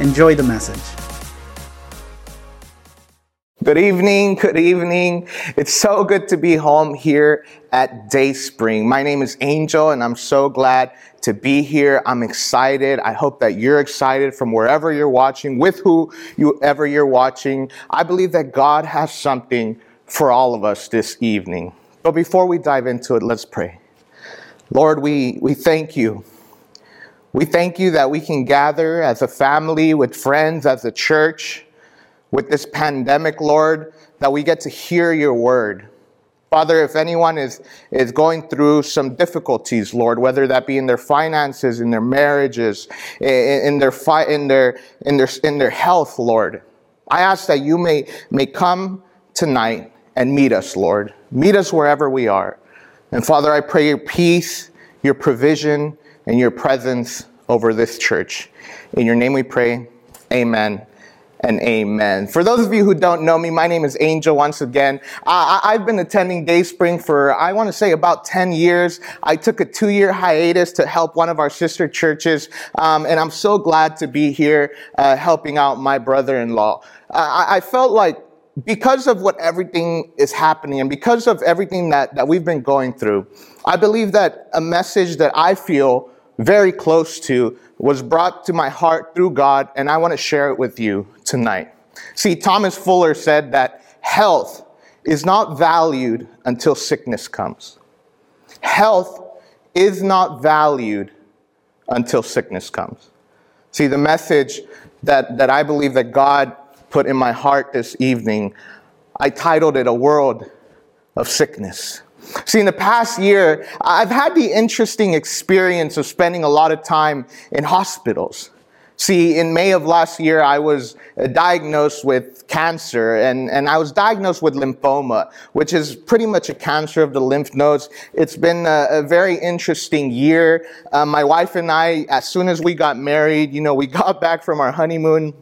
Enjoy the message. Good evening, good evening. It's so good to be home here at Dayspring. My name is Angel and I'm so glad to be here. I'm excited. I hope that you're excited from wherever you're watching, with who you ever you're watching. I believe that God has something for all of us this evening. But before we dive into it, let's pray. Lord, we, we thank you we thank you that we can gather as a family, with friends, as a church, with this pandemic, Lord, that we get to hear your word. Father, if anyone is, is going through some difficulties, Lord, whether that be in their finances, in their marriages, in, in their fight, in their, in their, in their health, Lord, I ask that you may, may come tonight and meet us, Lord. Meet us wherever we are. And Father, I pray your peace, your provision, and your presence over this church. In your name we pray. Amen and amen. For those of you who don't know me, my name is Angel once again. I've been attending Dayspring for, I want to say, about 10 years. I took a two year hiatus to help one of our sister churches, um, and I'm so glad to be here uh, helping out my brother in law. Uh, I, I felt like because of what everything is happening and because of everything that, that we've been going through, I believe that a message that I feel very close to was brought to my heart through God, and I want to share it with you tonight. See, Thomas Fuller said that health is not valued until sickness comes. Health is not valued until sickness comes. See, the message that, that I believe that God put in my heart this evening, I titled it A World of Sickness. See, in the past year, I've had the interesting experience of spending a lot of time in hospitals. See, in May of last year, I was uh, diagnosed with cancer and, and I was diagnosed with lymphoma, which is pretty much a cancer of the lymph nodes. It's been a, a very interesting year. Uh, my wife and I, as soon as we got married, you know, we got back from our honeymoon.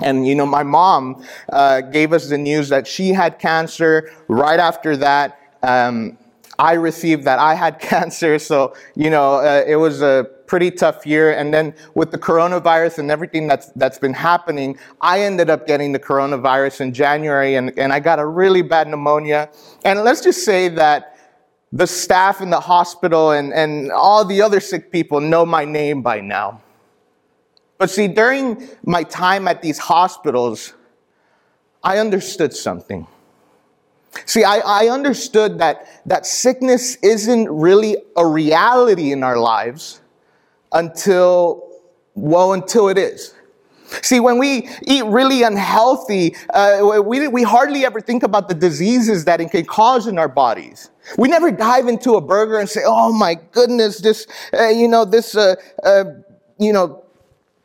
And, you know, my mom uh, gave us the news that she had cancer. Right after that, um, I received that I had cancer, so you know uh, it was a pretty tough year. And then with the coronavirus and everything that's that's been happening, I ended up getting the coronavirus in January, and, and I got a really bad pneumonia. And let's just say that the staff in the hospital and, and all the other sick people know my name by now. But see, during my time at these hospitals, I understood something. See, I, I understood that, that sickness isn't really a reality in our lives until, well, until it is. See, when we eat really unhealthy, uh, we, we hardly ever think about the diseases that it can cause in our bodies. We never dive into a burger and say, oh my goodness, this, uh, you know, this, uh, uh you know,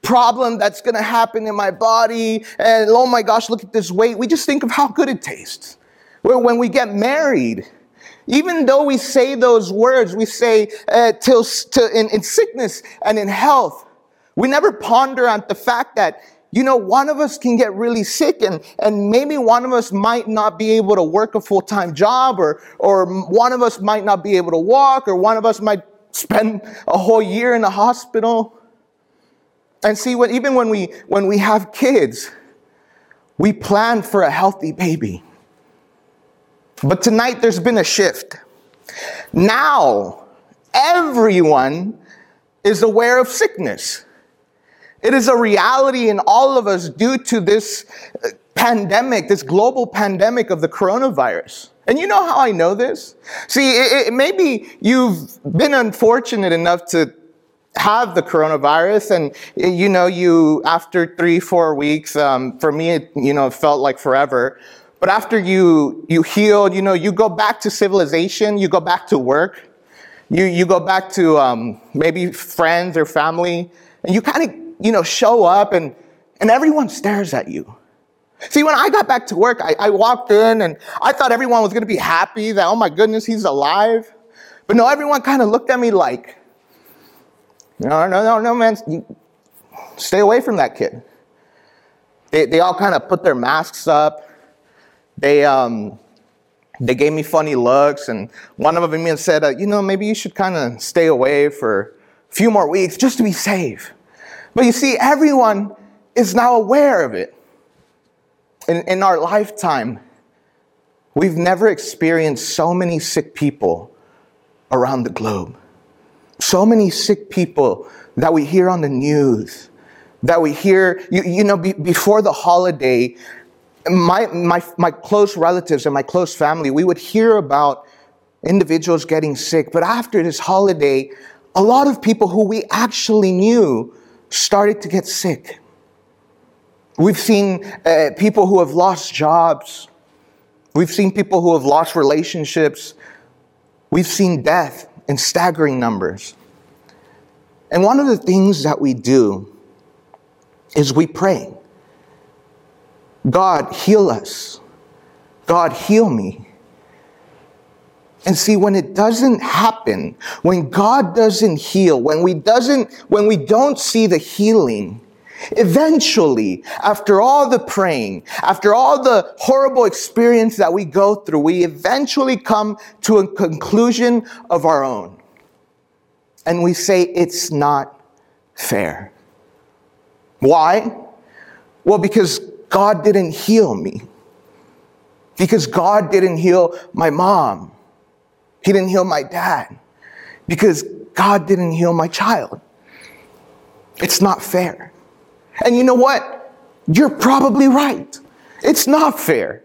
problem that's going to happen in my body. And oh my gosh, look at this weight. We just think of how good it tastes. When we get married, even though we say those words, we say uh, till, to, in, in sickness and in health, we never ponder on the fact that, you know, one of us can get really sick and, and maybe one of us might not be able to work a full-time job or, or one of us might not be able to walk or one of us might spend a whole year in the hospital. And see, what, even when we, when we have kids, we plan for a healthy baby. But tonight there's been a shift. Now, everyone is aware of sickness. It is a reality in all of us due to this uh, pandemic, this global pandemic of the coronavirus. And you know how I know this? See, it, it, maybe you've been unfortunate enough to have the coronavirus and you know you after three four weeks um, for me it you know it felt like forever but after you, you heal, you know, you go back to civilization, you go back to work, you, you go back to um, maybe friends or family, and you kind of, you know, show up and and everyone stares at you. See, when I got back to work, I, I walked in and I thought everyone was going to be happy that, oh my goodness, he's alive. But no, everyone kind of looked at me like, no, no, no, no, man, stay away from that kid. They, they all kind of put their masks up. They, um, they gave me funny looks, and one of them even said, uh, you know, maybe you should kind of stay away for a few more weeks just to be safe. But you see, everyone is now aware of it. In, in our lifetime, we've never experienced so many sick people around the globe. So many sick people that we hear on the news, that we hear, you, you know, be, before the holiday, my, my, my close relatives and my close family, we would hear about individuals getting sick. But after this holiday, a lot of people who we actually knew started to get sick. We've seen uh, people who have lost jobs. We've seen people who have lost relationships. We've seen death in staggering numbers. And one of the things that we do is we pray God, heal us. God, heal me. And see, when it doesn't happen, when God doesn't heal, when we doesn't, when we don't see the healing, Eventually, after all the praying, after all the horrible experience that we go through, we eventually come to a conclusion of our own. And we say, it's not fair. Why? Well, because God didn't heal me. Because God didn't heal my mom. He didn't heal my dad. Because God didn't heal my child. It's not fair. And you know what? You're probably right. It's not fair.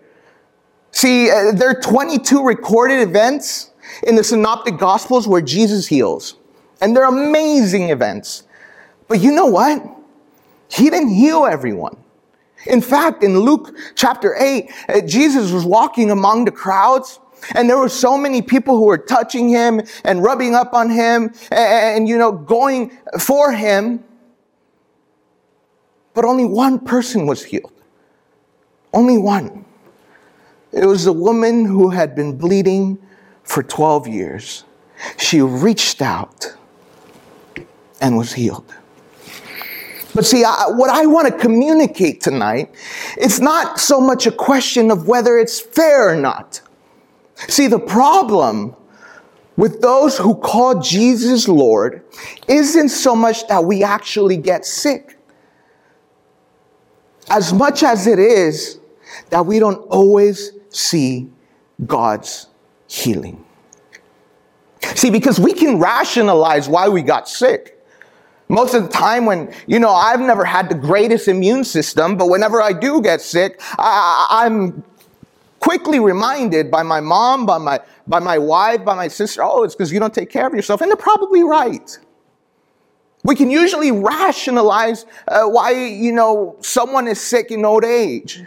See, uh, there are 22 recorded events in the Synoptic Gospels where Jesus heals. And they're amazing events. But you know what? He didn't heal everyone. In fact, in Luke chapter 8, uh, Jesus was walking among the crowds and there were so many people who were touching him and rubbing up on him and, and you know, going for him but only one person was healed. Only one. It was a woman who had been bleeding for 12 years. She reached out and was healed. But see, I, what I want to communicate tonight, it's not so much a question of whether it's fair or not. See, the problem with those who call Jesus Lord isn't so much that we actually get sick as much as it is that we don't always see God's healing. See, because we can rationalize why we got sick. Most of the time when, you know, I've never had the greatest immune system, but whenever I do get sick, I, am quickly reminded by my mom, by my, by my wife, by my sister, oh, it's because you don't take care of yourself. And they're probably right. We can usually rationalize uh, why, you know, someone is sick in old age.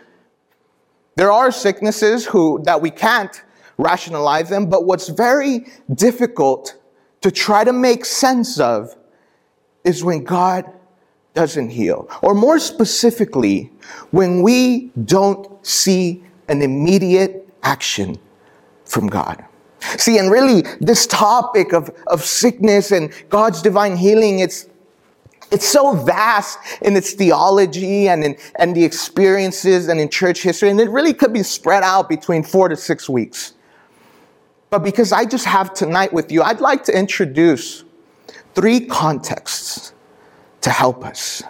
There are sicknesses who, that we can't rationalize them, but what's very difficult to try to make sense of is when God doesn't heal. Or more specifically, when we don't see an immediate action from God. See, and really, this topic of, of sickness and God's divine healing, it's, it's so vast in its theology and in and the experiences and in church history, and it really could be spread out between four to six weeks. But because I just have tonight with you, I'd like to introduce three contexts to help us.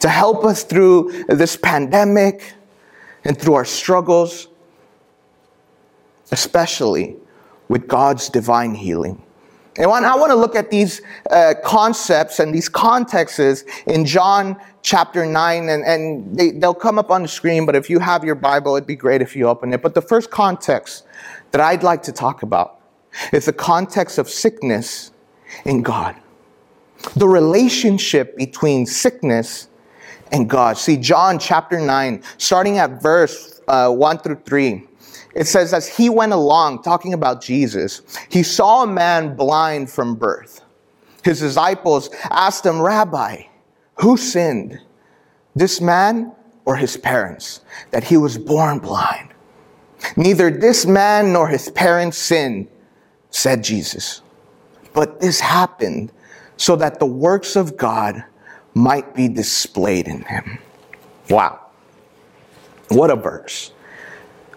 To help us through this pandemic and through our struggles, especially with God's divine healing. And I want to look at these uh, concepts and these contexts in John chapter 9, and, and they, they'll come up on the screen, but if you have your Bible, it'd be great if you open it. But the first context that I'd like to talk about is the context of sickness in God. The relationship between sickness and God. See, John chapter 9, starting at verse uh, 1 through 3. It says, as he went along, talking about Jesus, he saw a man blind from birth. His disciples asked him, Rabbi, who sinned, this man or his parents, that he was born blind. Neither this man nor his parents sinned, said Jesus. But this happened so that the works of God might be displayed in him. Wow. What a verse.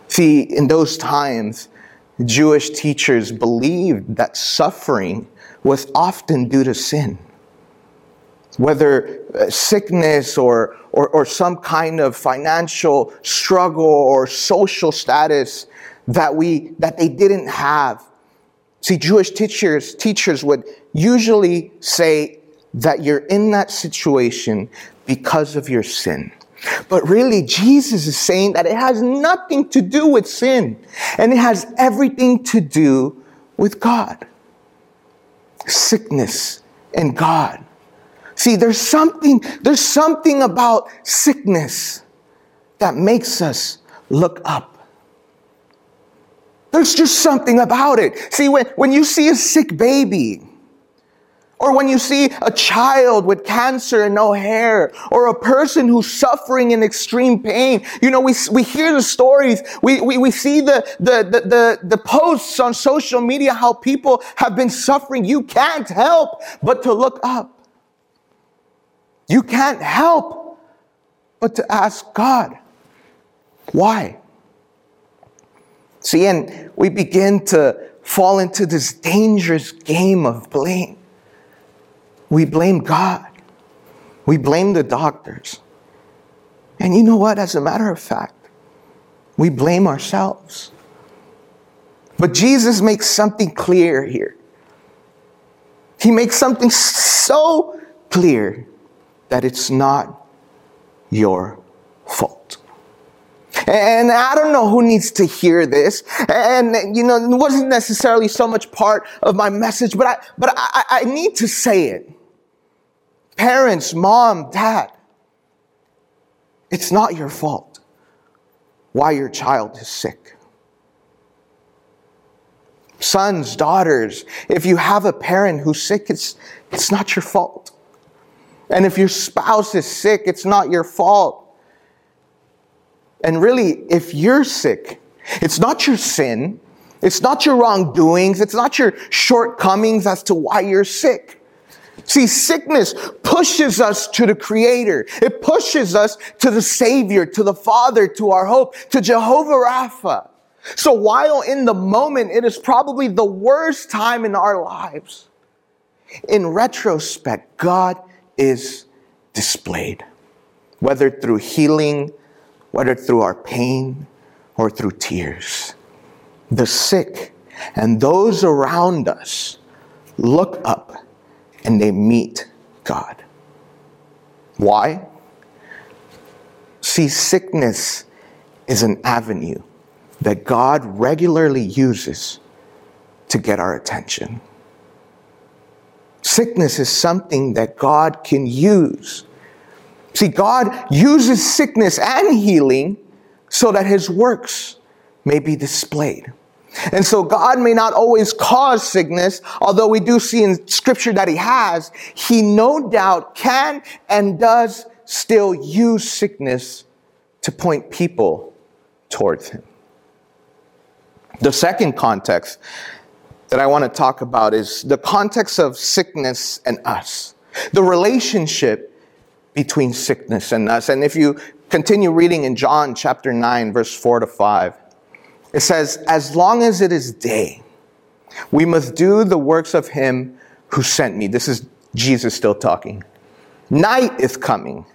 See, in those times, Jewish teachers believed that suffering was often due to sin. Whether uh, sickness or, or, or some kind of financial struggle or social status that, we, that they didn't have. See, Jewish teachers, teachers would usually say that you're in that situation because of your sin. But really, Jesus is saying that it has nothing to do with sin and it has everything to do with God. Sickness and God. See, there's something, there's something about sickness that makes us look up. There's just something about it. See, when, when you see a sick baby, or when you see a child with cancer and no hair, or a person who's suffering in extreme pain, you know, we, we hear the stories, we, we, we see the, the, the, the, the posts on social media how people have been suffering. You can't help but to look up. You can't help but to ask God, why? See, and we begin to fall into this dangerous game of blame. We blame God. We blame the doctors. And you know what? As a matter of fact, we blame ourselves. But Jesus makes something clear here. He makes something so clear that it's not your fault. And I don't know who needs to hear this. And, you know, it wasn't necessarily so much part of my message, but I, but I, I need to say it. Parents, mom, dad, it's not your fault why your child is sick. Sons, daughters, if you have a parent who's sick, it's, it's not your fault. And if your spouse is sick, it's not your fault. And really, if you're sick, it's not your sin, it's not your wrongdoings, it's not your shortcomings as to why you're sick. See, sickness pushes us to the Creator. It pushes us to the Savior, to the Father, to our hope, to Jehovah Rapha. So while in the moment it is probably the worst time in our lives, in retrospect, God is displayed. Whether through healing, whether through our pain, or through tears. The sick and those around us look up and they meet God. Why? See, sickness is an avenue that God regularly uses to get our attention. Sickness is something that God can use. See, God uses sickness and healing so that his works may be displayed. And so God may not always cause sickness, although we do see in scripture that he has. He no doubt can and does still use sickness to point people towards him. The second context that I want to talk about is the context of sickness and us. The relationship between sickness and us. And if you continue reading in John chapter 9, verse 4 to 5, it says, As long as it is day, we must do the works of him who sent me. This is Jesus still talking. Night is coming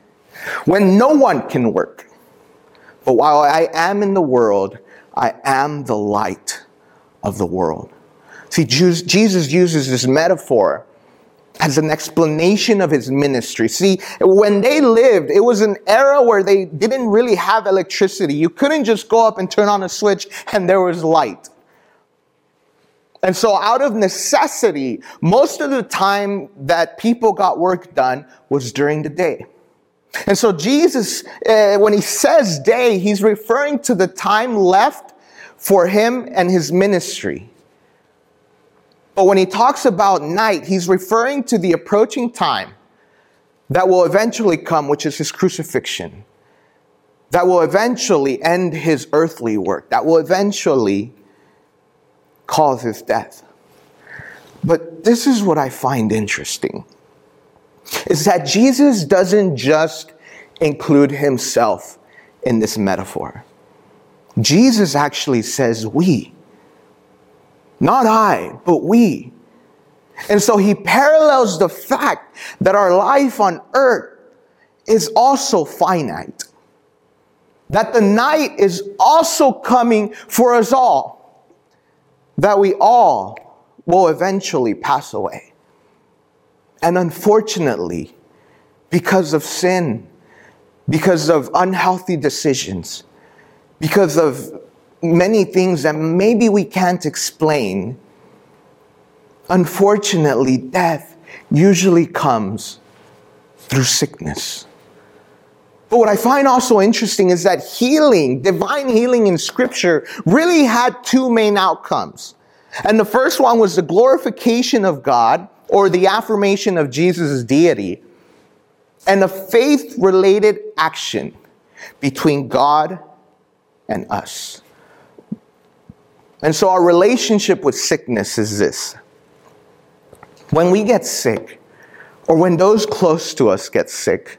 when no one can work. But while I am in the world, I am the light of the world. See, Jesus uses this metaphor as an explanation of his ministry. See, when they lived, it was an era where they didn't really have electricity. You couldn't just go up and turn on a switch and there was light. And so, out of necessity, most of the time that people got work done was during the day. And so, Jesus, uh, when he says day, he's referring to the time left for him and his ministry. But when he talks about night, he's referring to the approaching time that will eventually come, which is his crucifixion, that will eventually end his earthly work, that will eventually cause his death. But this is what I find interesting is that Jesus doesn't just include himself in this metaphor. Jesus actually says we. Not I, but we. And so he parallels the fact that our life on earth is also finite. That the night is also coming for us all. That we all will eventually pass away. And unfortunately, because of sin, because of unhealthy decisions, because of many things that maybe we can't explain, unfortunately, death usually comes through sickness. But what I find also interesting is that healing, divine healing in scripture, really had two main outcomes. And the first one was the glorification of God or the affirmation of Jesus' deity and a faith related action between God and us. And so our relationship with sickness is this. When we get sick, or when those close to us get sick,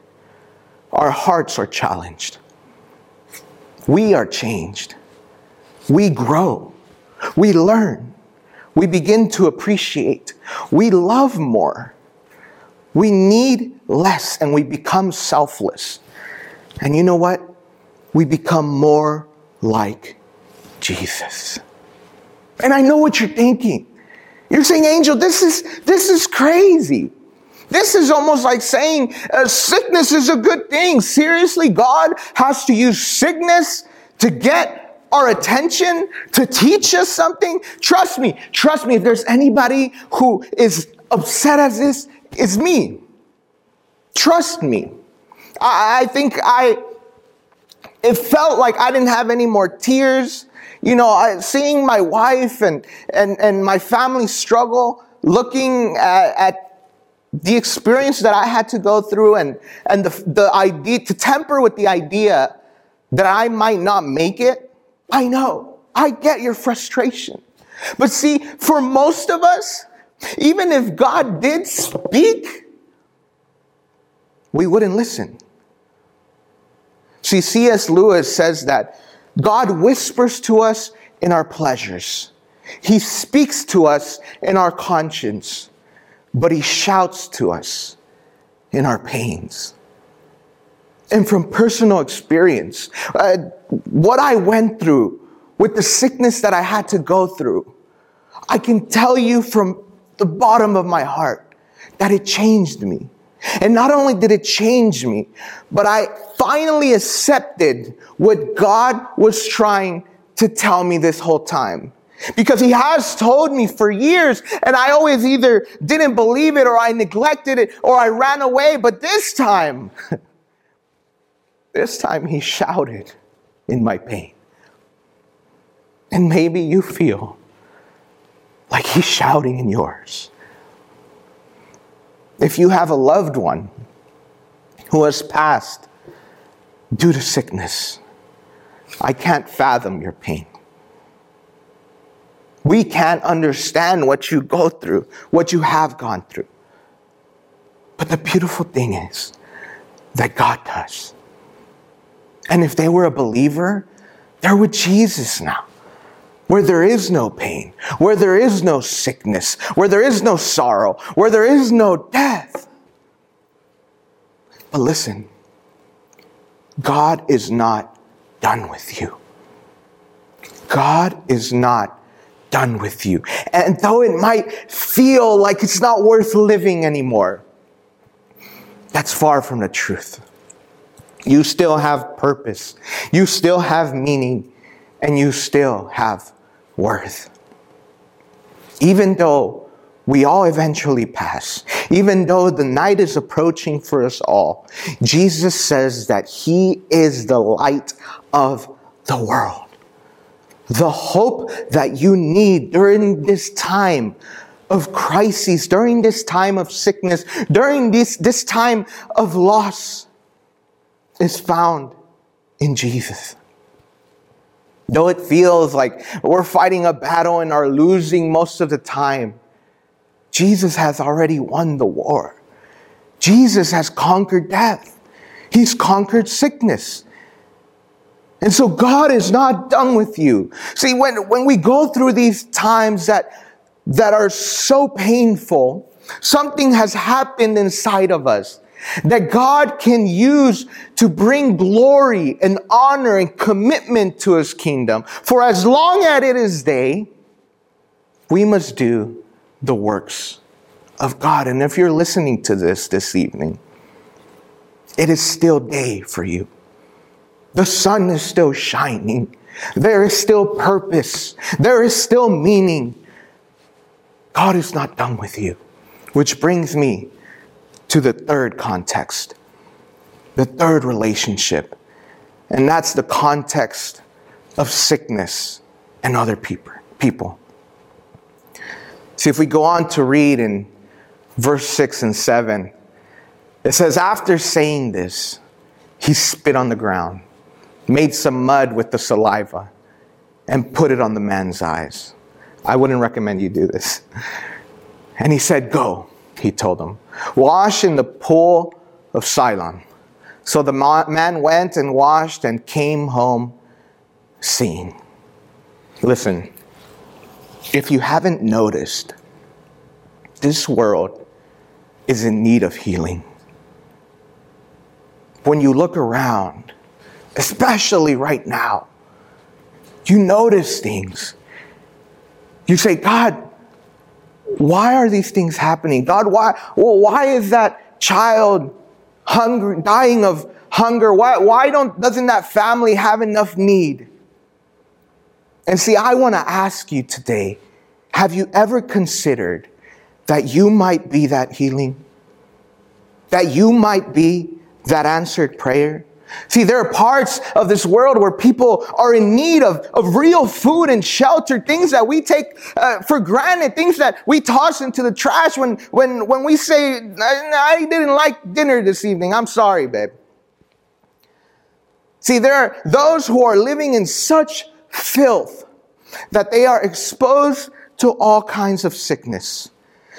our hearts are challenged. We are changed. We grow. We learn. We begin to appreciate. We love more. We need less and we become selfless. And you know what? We become more like Jesus. And I know what you're thinking. You're saying, Angel, this is, this is crazy. This is almost like saying uh, sickness is a good thing. Seriously, God has to use sickness to get our attention, to teach us something. Trust me, trust me, if there's anybody who is upset as this, it's me. Trust me. I, I think I, it felt like I didn't have any more tears. You know, I, seeing my wife and, and, and my family struggle, looking at, at the experience that I had to go through and, and the, the idea, to temper with the idea that I might not make it, I know. I get your frustration. But see, for most of us, even if God did speak, we wouldn't listen. See, C.S. Lewis says that God whispers to us in our pleasures. He speaks to us in our conscience, but he shouts to us in our pains. And from personal experience, uh, what I went through with the sickness that I had to go through, I can tell you from the bottom of my heart that it changed me. And not only did it change me, but I finally accepted what God was trying to tell me this whole time. Because he has told me for years, and I always either didn't believe it or I neglected it or I ran away. But this time, this time he shouted in my pain. And maybe you feel like he's shouting in yours. If you have a loved one who has passed due to sickness, I can't fathom your pain. We can't understand what you go through, what you have gone through. But the beautiful thing is that God does. And if they were a believer, they're with Jesus now where there is no pain, where there is no sickness, where there is no sorrow, where there is no death. But listen, God is not done with you. God is not done with you. And though it might feel like it's not worth living anymore, that's far from the truth. You still have purpose, you still have meaning, and you still have worth. Even though we all eventually pass, even though the night is approaching for us all, Jesus says that He is the light of the world. The hope that you need during this time of crises, during this time of sickness, during this, this time of loss is found in Jesus. Though it feels like we're fighting a battle and are losing most of the time, Jesus has already won the war. Jesus has conquered death. He's conquered sickness. And so God is not done with you. See, when, when we go through these times that, that are so painful, something has happened inside of us that God can use to bring glory and honor and commitment to his kingdom. For as long as it is day, we must do the works of God. And if you're listening to this this evening, it is still day for you. The sun is still shining. There is still purpose. There is still meaning. God is not done with you. Which brings me to the third context, the third relationship. And that's the context of sickness and other people. See, if we go on to read in verse 6 and 7, it says, After saying this, he spit on the ground made some mud with the saliva, and put it on the man's eyes. I wouldn't recommend you do this. And he said, Go, he told him, wash in the pool of Siloam. So the man went and washed and came home seeing. Listen, if you haven't noticed, this world is in need of healing. When you look around, especially right now. You notice things. You say, God, why are these things happening? God, why, well, why is that child hungry, dying of hunger? Why, why don't, doesn't that family have enough need? And see, I want to ask you today, have you ever considered that you might be that healing? That you might be that answered prayer? See, there are parts of this world where people are in need of, of real food and shelter, things that we take uh, for granted, things that we toss into the trash when, when, when we say, I, I didn't like dinner this evening. I'm sorry, babe. See, there are those who are living in such filth that they are exposed to all kinds of sickness.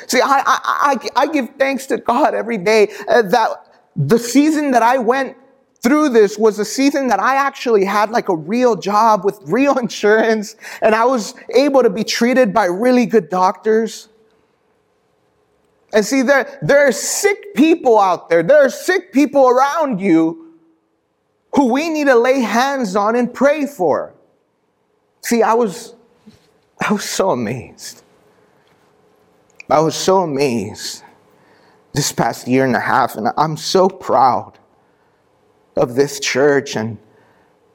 See, I, I, I, I give thanks to God every day uh, that the season that I went through this was a season that I actually had like a real job with real insurance and I was able to be treated by really good doctors. And see, there, there are sick people out there. There are sick people around you who we need to lay hands on and pray for. See, I was, I was so amazed. I was so amazed this past year and a half, and I'm so proud of this church and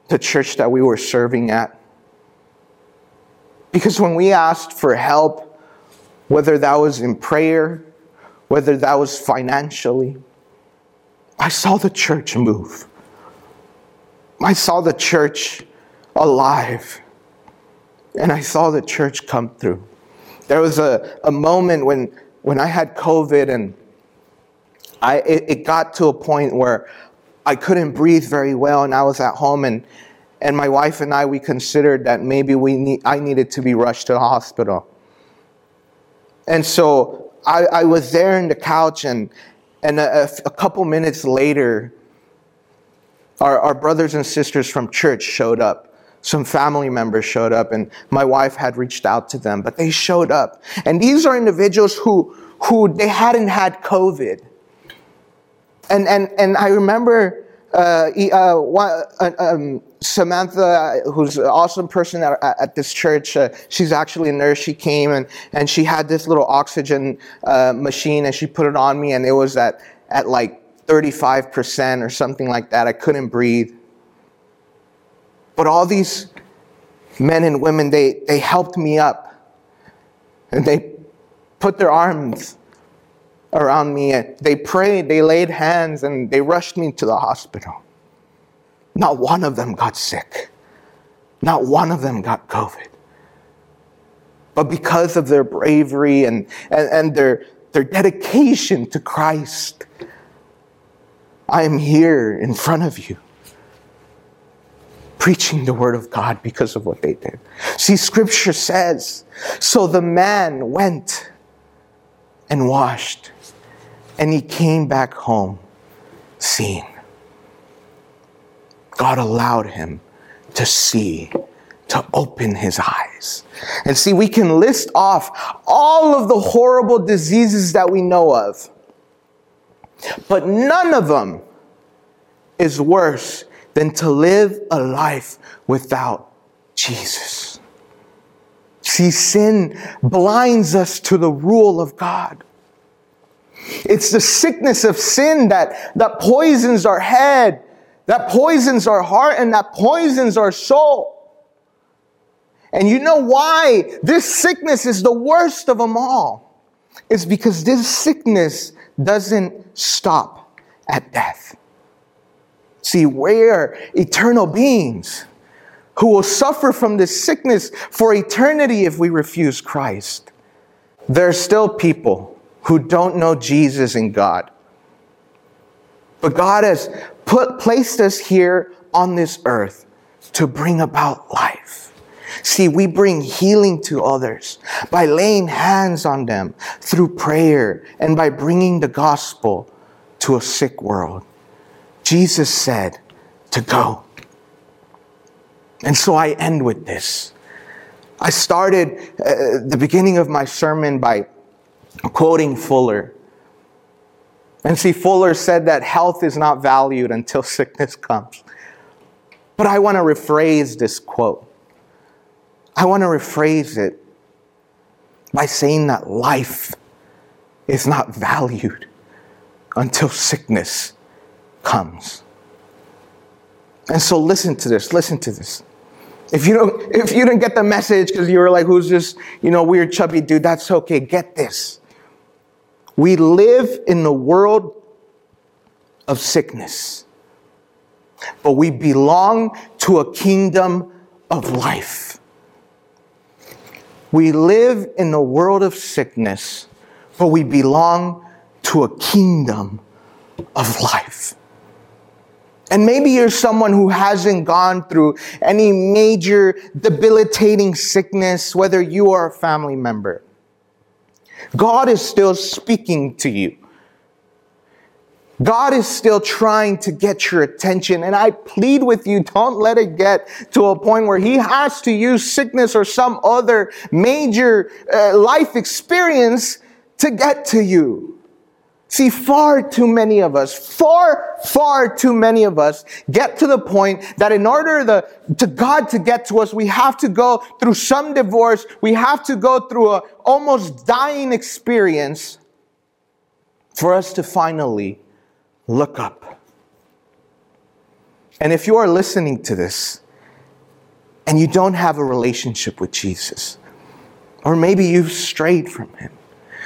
the church that we were serving at. Because when we asked for help, whether that was in prayer, whether that was financially, I saw the church move. I saw the church alive. And I saw the church come through. There was a, a moment when, when I had COVID and I, it, it got to a point where I couldn't breathe very well, and I was at home, and and my wife and I we considered that maybe we need, I needed to be rushed to the hospital. And so I, I was there in the couch, and and a, a couple minutes later, our, our brothers and sisters from church showed up. Some family members showed up, and my wife had reached out to them, but they showed up. And these are individuals who who they hadn't had COVID and and and I remember uh, uh, one, uh, um, Samantha, who's an awesome person at, at this church. Uh, she's actually a nurse. She came and and she had this little oxygen uh, machine, and she put it on me, and it was at at like 35 percent or something like that. I couldn't breathe. But all these men and women, they they helped me up, and they put their arms around me. They prayed, they laid hands, and they rushed me to the hospital. Not one of them got sick. Not one of them got COVID. but because of their bravery and, and, and their, their dedication to Christ, I am here in front of you preaching the word of God because of what they did. See, scripture says, so the man went and washed, and he came back home seeing. God allowed him to see, to open his eyes. And see, we can list off all of the horrible diseases that we know of, but none of them is worse than to live a life without Jesus. See, sin blinds us to the rule of God. It's the sickness of sin that, that poisons our head, that poisons our heart, and that poisons our soul. And you know why this sickness is the worst of them all? It's because this sickness doesn't stop at death. See, we're eternal beings who will suffer from this sickness for eternity if we refuse Christ. There are still people who don't know Jesus and God. But God has put, placed us here on this earth to bring about life. See, we bring healing to others by laying hands on them through prayer and by bringing the gospel to a sick world. Jesus said to go. And so I end with this. I started uh, the beginning of my sermon by quoting Fuller. And see, Fuller said that health is not valued until sickness comes. But I want to rephrase this quote. I want to rephrase it by saying that life is not valued until sickness comes. And so listen to this, listen to this. If you don't, if you didn't get the message because you were like, who's this, you know, weird chubby dude, that's okay. Get this. We live in the world of sickness, but we belong to a kingdom of life. We live in the world of sickness, but we belong to a kingdom of life. And maybe you're someone who hasn't gone through any major debilitating sickness, whether you are a family member. God is still speaking to you. God is still trying to get your attention. And I plead with you, don't let it get to a point where He has to use sickness or some other major uh, life experience to get to you. See, far too many of us, far, far too many of us get to the point that in order the, to God to get to us, we have to go through some divorce. We have to go through a almost dying experience for us to finally look up. And if you are listening to this and you don't have a relationship with Jesus, or maybe you've strayed from him,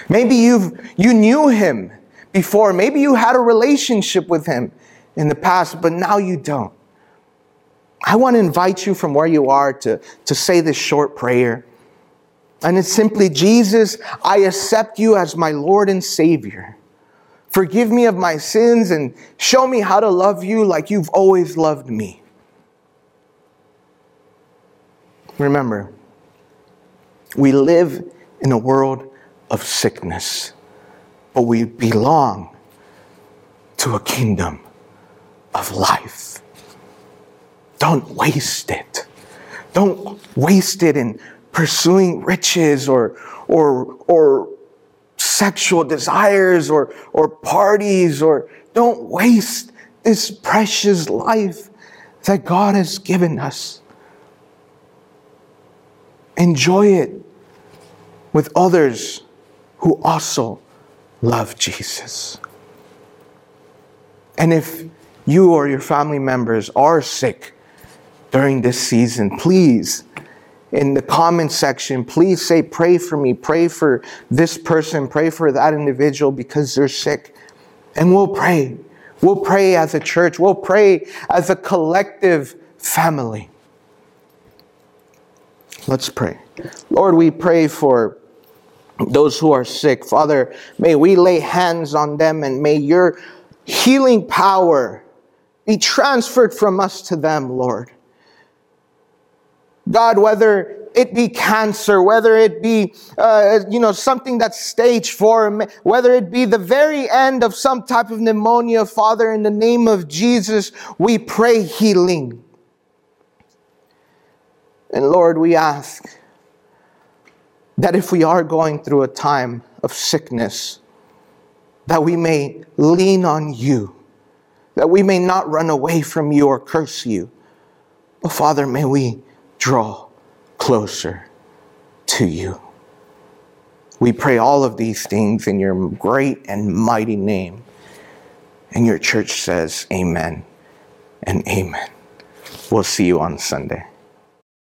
maybe you've, you knew him before. Maybe you had a relationship with him in the past, but now you don't. I want to invite you from where you are to, to say this short prayer. And it's simply Jesus, I accept you as my Lord and Savior. Forgive me of my sins and show me how to love you like you've always loved me. Remember, we live in a world of sickness but we belong to a kingdom of life. Don't waste it. Don't waste it in pursuing riches or, or, or sexual desires or, or parties or don't waste this precious life that God has given us. Enjoy it with others who also love Jesus. And if you or your family members are sick during this season, please, in the comment section, please say, Pray for me, pray for this person, pray for that individual because they're sick. And we'll pray. We'll pray as a church, we'll pray as a collective family. Let's pray. Lord, we pray for those who are sick. Father, may we lay hands on them and may your healing power be transferred from us to them, Lord. God, whether it be cancer, whether it be, uh, you know, something that's stage four, whether it be the very end of some type of pneumonia, Father, in the name of Jesus, we pray healing. And Lord, we ask that if we are going through a time of sickness, that we may lean on you, that we may not run away from you or curse you. But Father, may we draw closer to you. We pray all of these things in your great and mighty name. And your church says, Amen and Amen. We'll see you on Sunday.